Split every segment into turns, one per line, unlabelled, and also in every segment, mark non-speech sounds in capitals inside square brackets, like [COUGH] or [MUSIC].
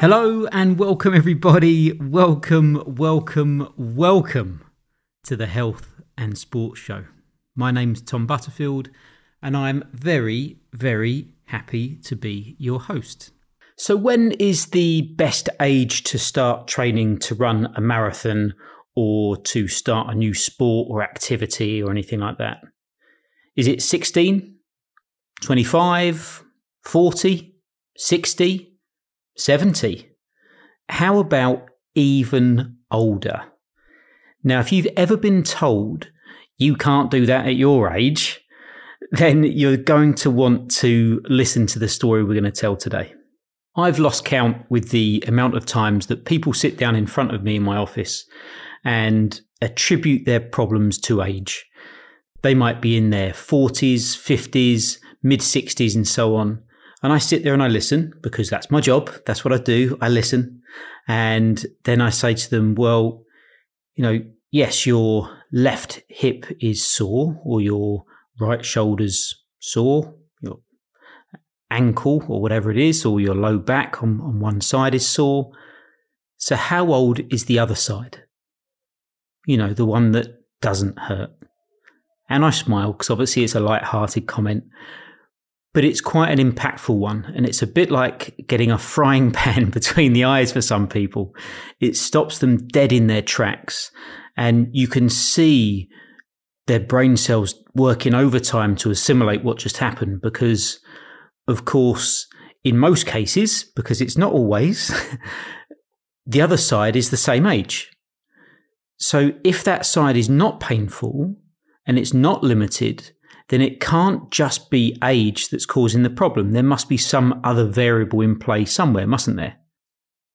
Hello and welcome, everybody. Welcome, welcome, welcome to the Health and Sports Show. My name's Tom Butterfield, and I'm very, very happy to be your host. So, when is the best age to start training to run a marathon or to start a new sport or activity or anything like that? Is it 16, 25, 40, 60? 70. How about even older? Now, if you've ever been told you can't do that at your age, [LAUGHS] then you're going to want to listen to the story we're going to tell today. I've lost count with the amount of times that people sit down in front of me in my office and attribute their problems to age. They might be in their 40s, 50s, mid 60s, and so on. And I sit there and I listen because that's my job. That's what I do. I listen. And then I say to them, well, you know, yes, your left hip is sore or your right shoulder's sore, your ankle or whatever it is, or your low back on, on one side is sore. So, how old is the other side? You know, the one that doesn't hurt. And I smile because obviously it's a light-hearted comment but it's quite an impactful one. And it's a bit like getting a frying [LAUGHS] pan between the eyes for some people. It stops them dead in their tracks. And you can see their brain cells working overtime to assimilate what just happened because, of course, in most cases, because it's not always, [LAUGHS] the other side is the same age. So if that side is not painful and it's not limited, then it can't just be age that's causing the problem. There must be some other variable in play somewhere, mustn't there?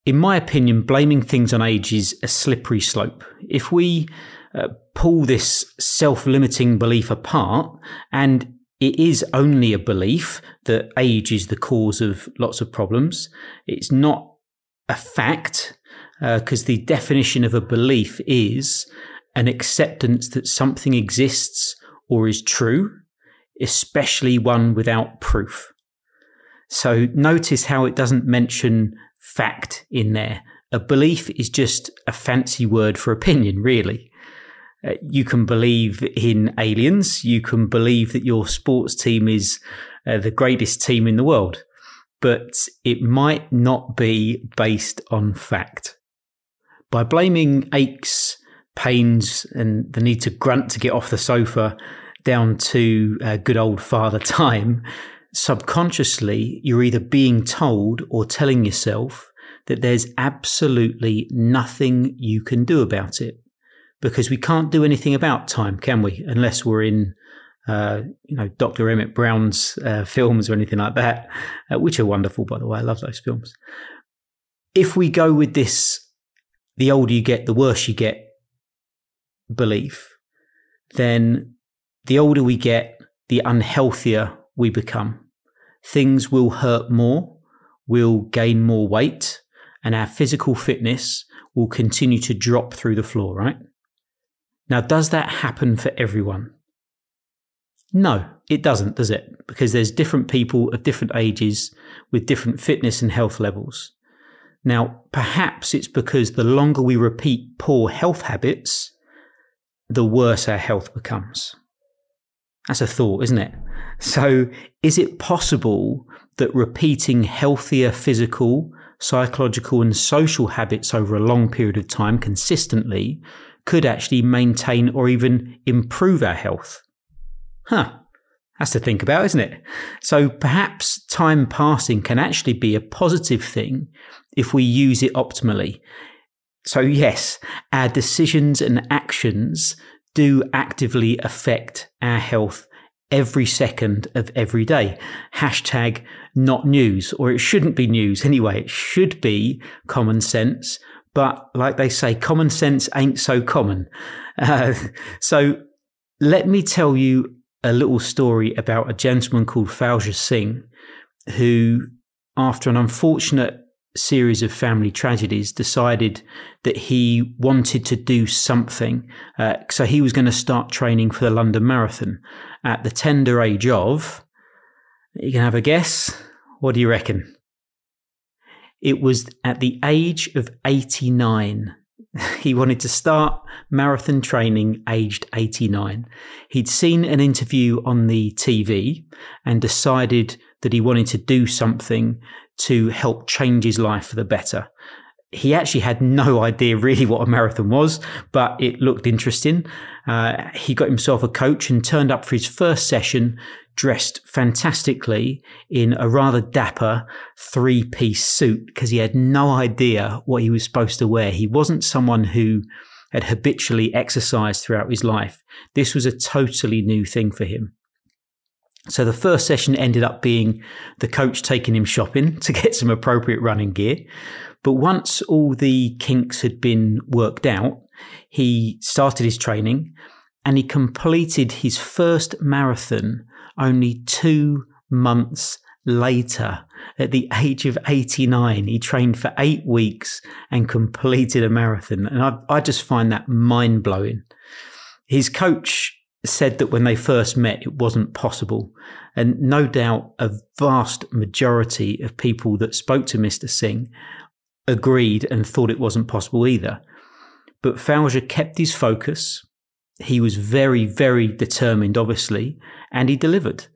In my opinion, blaming things on age is a slippery slope. If we uh, pull this self limiting belief apart, and it is only a belief that age is the cause of lots of problems, it's not a fact, because uh, the definition of a belief is an acceptance that something exists or is true especially one without proof. So notice how it doesn't mention fact in there. A belief is just a fancy word for opinion, really. Uh, you can believe in aliens. You can believe that your sports team is uh, the greatest team in the world, but it might not be based on fact. By blaming aches, pains, and the need to grunt to get off the sofa down to uh, good old father [LAUGHS] time, subconsciously you're either being told or telling yourself that there's absolutely nothing you can do about it. Because we can't do anything about time, can we? Unless we're in, uh, you know, Dr. Emmett Brown's uh, films or anything like that, uh, which are wonderful, by the way. I love those films. If we go with this, the older you get, the worse you get belief, then the older we get, the unhealthier we become. Things will hurt more, we'll gain more weight, and our physical fitness will continue to drop through the floor, right? Now, does that happen for everyone? No, it doesn't, does it? Because there's different people of different ages with different fitness and health levels. Now, perhaps it's because the longer we repeat poor health habits, the worse our health becomes. That's a thought, isn't it? So, is it possible that repeating healthier physical, psychological, and social habits over a long period of time consistently could actually maintain or even improve our health? Huh. That's to think about, isn't it? So perhaps time passing can actually be a positive thing if we use it optimally. So, yes, our decisions and actions do actively affect our health every second of every day. Hashtag not news, or it shouldn't be news anyway. It should be common sense. But like they say, common sense ain't so common. Uh, [LAUGHS] so let me tell you a little story about a gentleman called Fauja Singh, who, after an unfortunate series of family tragedies, decided that he wanted to do something. Uh, so he was going to start training for the London Marathon at the tender age of, you can have a guess. What do you reckon? It was at the age of 89. [LAUGHS] He wanted to start marathon training aged 89. He'd seen an interview on the TV and decided that he wanted to do something to help change his life for the better he actually had no [LAUGHS] idea really what a marathon was, but it looked interesting. Uh, he got himself a coach and turned up for his first session dressed fantastically in a rather dapper three piece suit because he had no idea what he was supposed to wear. He wasn't someone who had habitually exercised throughout his life. This was a totally new thing for him. So the first session ended up being the coach taking him shopping [LAUGHS] to get some appropriate running gear. But once all the kinks had been worked out, he started his training and he completed his first marathon only two months later. At the age of 89, he trained for eight weeks and completed a marathon. And I, I just find that mind blowing. His coach said that when they first met, it wasn't possible. And no doubt a vast majority of people that spoke to Mr. Singh agreed and thought it wasn't possible either. But Fauja kept his focus. He was very, very determined, obviously, and he delivered.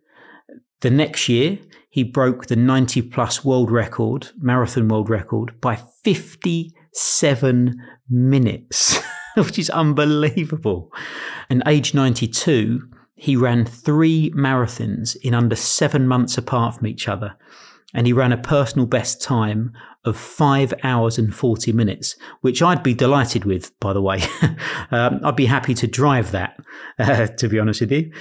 The next year, he broke the 90 plus world record, marathon world record, by 57 minutes, [LAUGHS] [LAUGHS] which is unbelievable. And age 92, he ran three marathons in under seven months apart from each other and he ran a personal best time of five hours and 40 minutes, which I'd be delighted with, by the way. [LAUGHS] um, I'd be happy to drive that, [LAUGHS] uh, to be honest with you.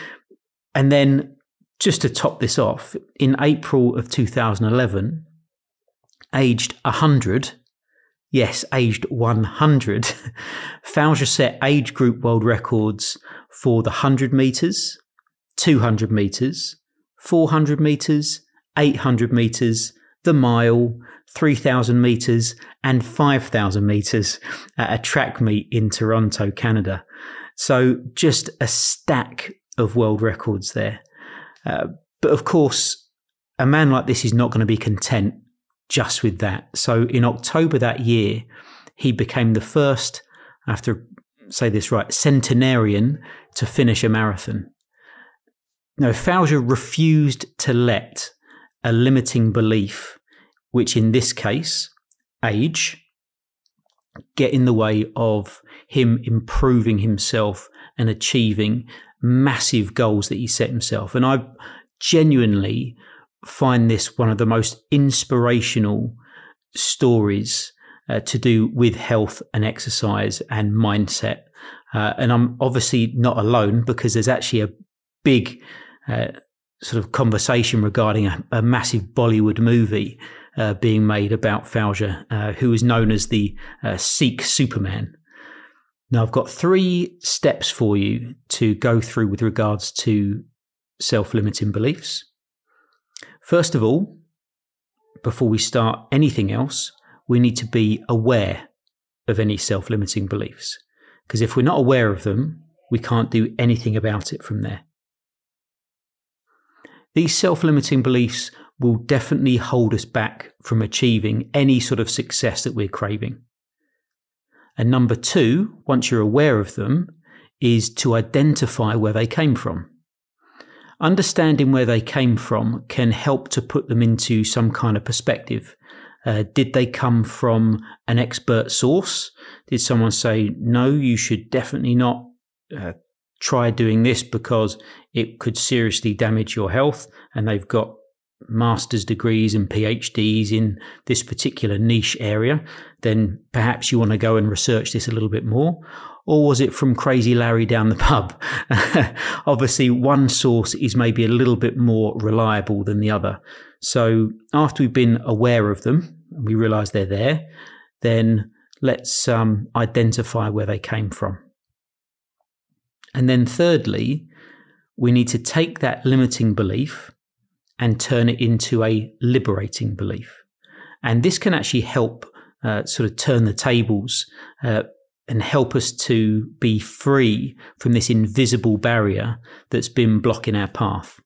And then, just to top this off, in April of 2011, aged 100, yes, aged 100, [LAUGHS] Fauja set age group world records for the 100 meters, 200 meters, 400 meters, 800 meters, the mile, 3,000 meters, and 5,000 meters at a track meet in Toronto, Canada. So just a stack of world records there. Uh, but of course, a man like this is not going to be content just with that. So in October that year, he became the first, to say this right, centenarian to finish a marathon. Now, Fauja refused to let a limiting belief, which in this case, age, get in the way of him improving himself and achieving massive goals that he set himself. And I genuinely find this one of the most inspirational stories uh, to do with health and exercise and mindset. Uh, and I'm obviously not alone because there's actually a big uh, sort of conversation regarding a, a massive Bollywood movie uh, being made about Fauja, uh, who is known as the uh, Sikh Superman. Now, I've got three steps for you to go through with regards to self limiting beliefs. First of all, before we start anything else, we need to be aware of any self limiting beliefs. Because if we're not aware of them, we can't do anything about it from there. These self limiting beliefs will definitely hold us back from achieving any sort of success that we're craving. And number two, once you're aware of them, is to identify where they came from. Understanding where they came from can help to put them into some kind of perspective. Uh, did they come from an expert source? Did someone say, no, you should definitely not uh, try doing this because it could seriously damage your health. And they've got master's degrees and PhDs in this particular niche area, then perhaps you want to go and research this a little bit more. Or was it from Crazy Larry down the pub? [LAUGHS] Obviously, one source is maybe a little bit more reliable than the other. So after we've been aware of them and we realize they're there, then let's um, identify where they came from. And then, thirdly, we need to take that limiting belief and turn it into a liberating belief. And this can actually help uh, sort of turn the tables uh, and help us to be free from this invisible barrier that's been blocking our path.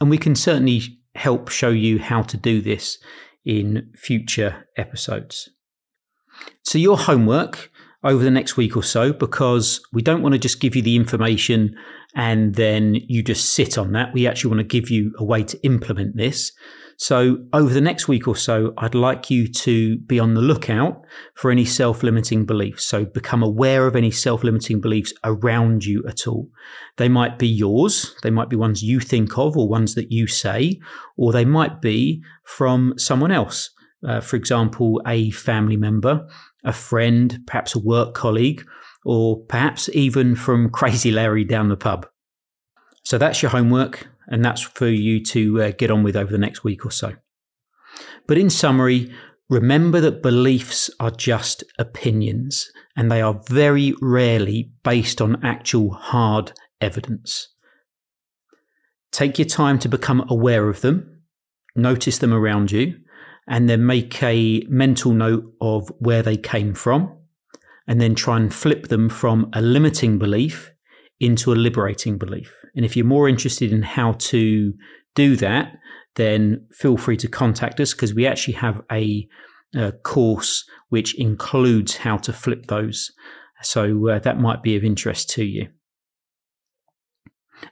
And we can certainly help show you how to do this in future episodes. So, your homework over the next week or so, because we don't want to just give you the information and then you just sit on that. We actually want to give you a way to implement this. So, over the next week or so, I'd like you to be on the lookout for any self limiting beliefs. So, become aware of any self limiting beliefs around you at all. They might be yours, they might be ones you think of or ones that you say, or they might be from someone else. Uh, for example, a family member, a friend, perhaps a work colleague, or perhaps even from [LAUGHS] Crazy Larry down the pub. So that's your homework and that's for you to uh, get on with over the next week or so. But in summary, remember that beliefs are just opinions and they are very rarely based on actual hard evidence. Take your time to become aware of them, notice them around you, and then make a mental note of where they came from, and then try and flip them from a limiting belief into a liberating belief. And if you're more interested in how to do that, then feel free to contact us because we actually have a, a, course which includes how to flip those. So uh, that might be of interest to you.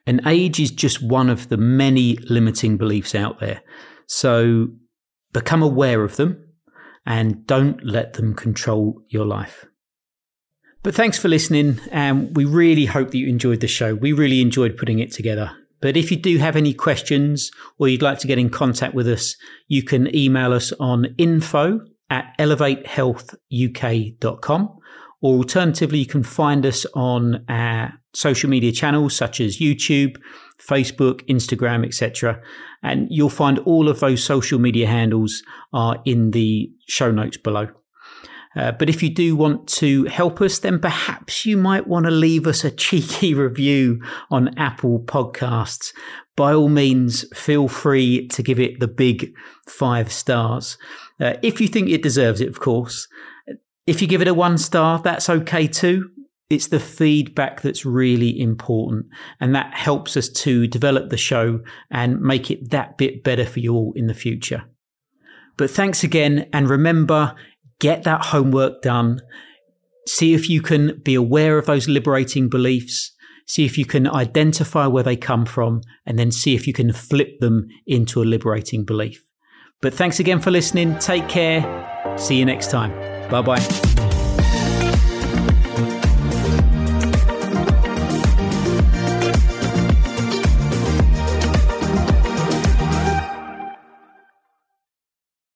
And age is just one of the many limiting beliefs out there. So become aware of them and don't let them control your life. But thanks for listening, and we really hope that you enjoyed the show. We really enjoyed putting it together. But if you do have any questions or you'd like to get in contact with us, you can email us on info at elevatehealthuk.com. Or alternatively, you can find us on our social media channels such as YouTube, Facebook, Instagram, etc. And you'll find all of those social media handles are in the show notes below. Uh, but if you do want to help us, then perhaps you might want to leave us a [LAUGHS] cheeky review on Apple Podcasts. By all means, feel free to give it the big five stars. Uh, if you think it deserves it, of course. If you give it a one star, that's okay too. It's the feedback that's really important, and that helps us to develop the show and make it that bit better for you all in the future. But thanks again, and remember, get that homework done. See if you can be aware of those liberating beliefs. See if you can identify where they come from and then see if you can flip them into a liberating belief. But thanks again for listening. Take care. See you next time. Bye bye.